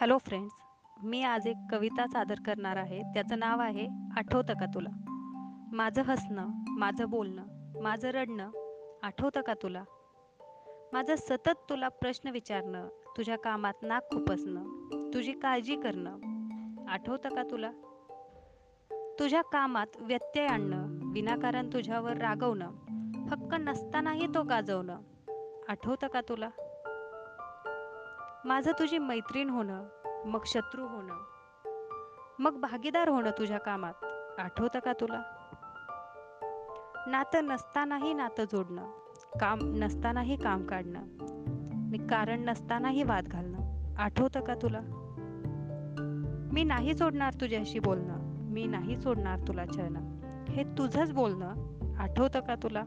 Hello friends मी आज एक कविता सादर करणार आहे. त्याचं नाव आहे आठवतं का तुला? माझं हसणं माझं बोलणं माझं रडणं आठवतं का तुला? माझं सतत तुला प्रश्न विचारणं तुझ्या कामात नाक खुपसणं तुझी काळजी करणं आठवतं का तुला? तुझ्या कामात व्यत्यय आणणं विनाकारण तुझ्यावर रागवणं हक्क नसतानाही तो गाजवणं आठवतं का तुला? माझं तुझी मैत्रीण होणं मग शत्रू होणं. मग भागीदार होणं तुझ्या कामात. आठवतं का तुला? नातं नसतानाही नातं जोडणं. काम नसतानाही काम काढणं. मी कारण नसतानाही वाद घालणं. आठवतं का तुला? मी नाही सोडणार तुझ्याशी बोलणं. मी नाही सोडणार तुला छळणं. हे तुझंच बोलणं. आठवतं का तुला?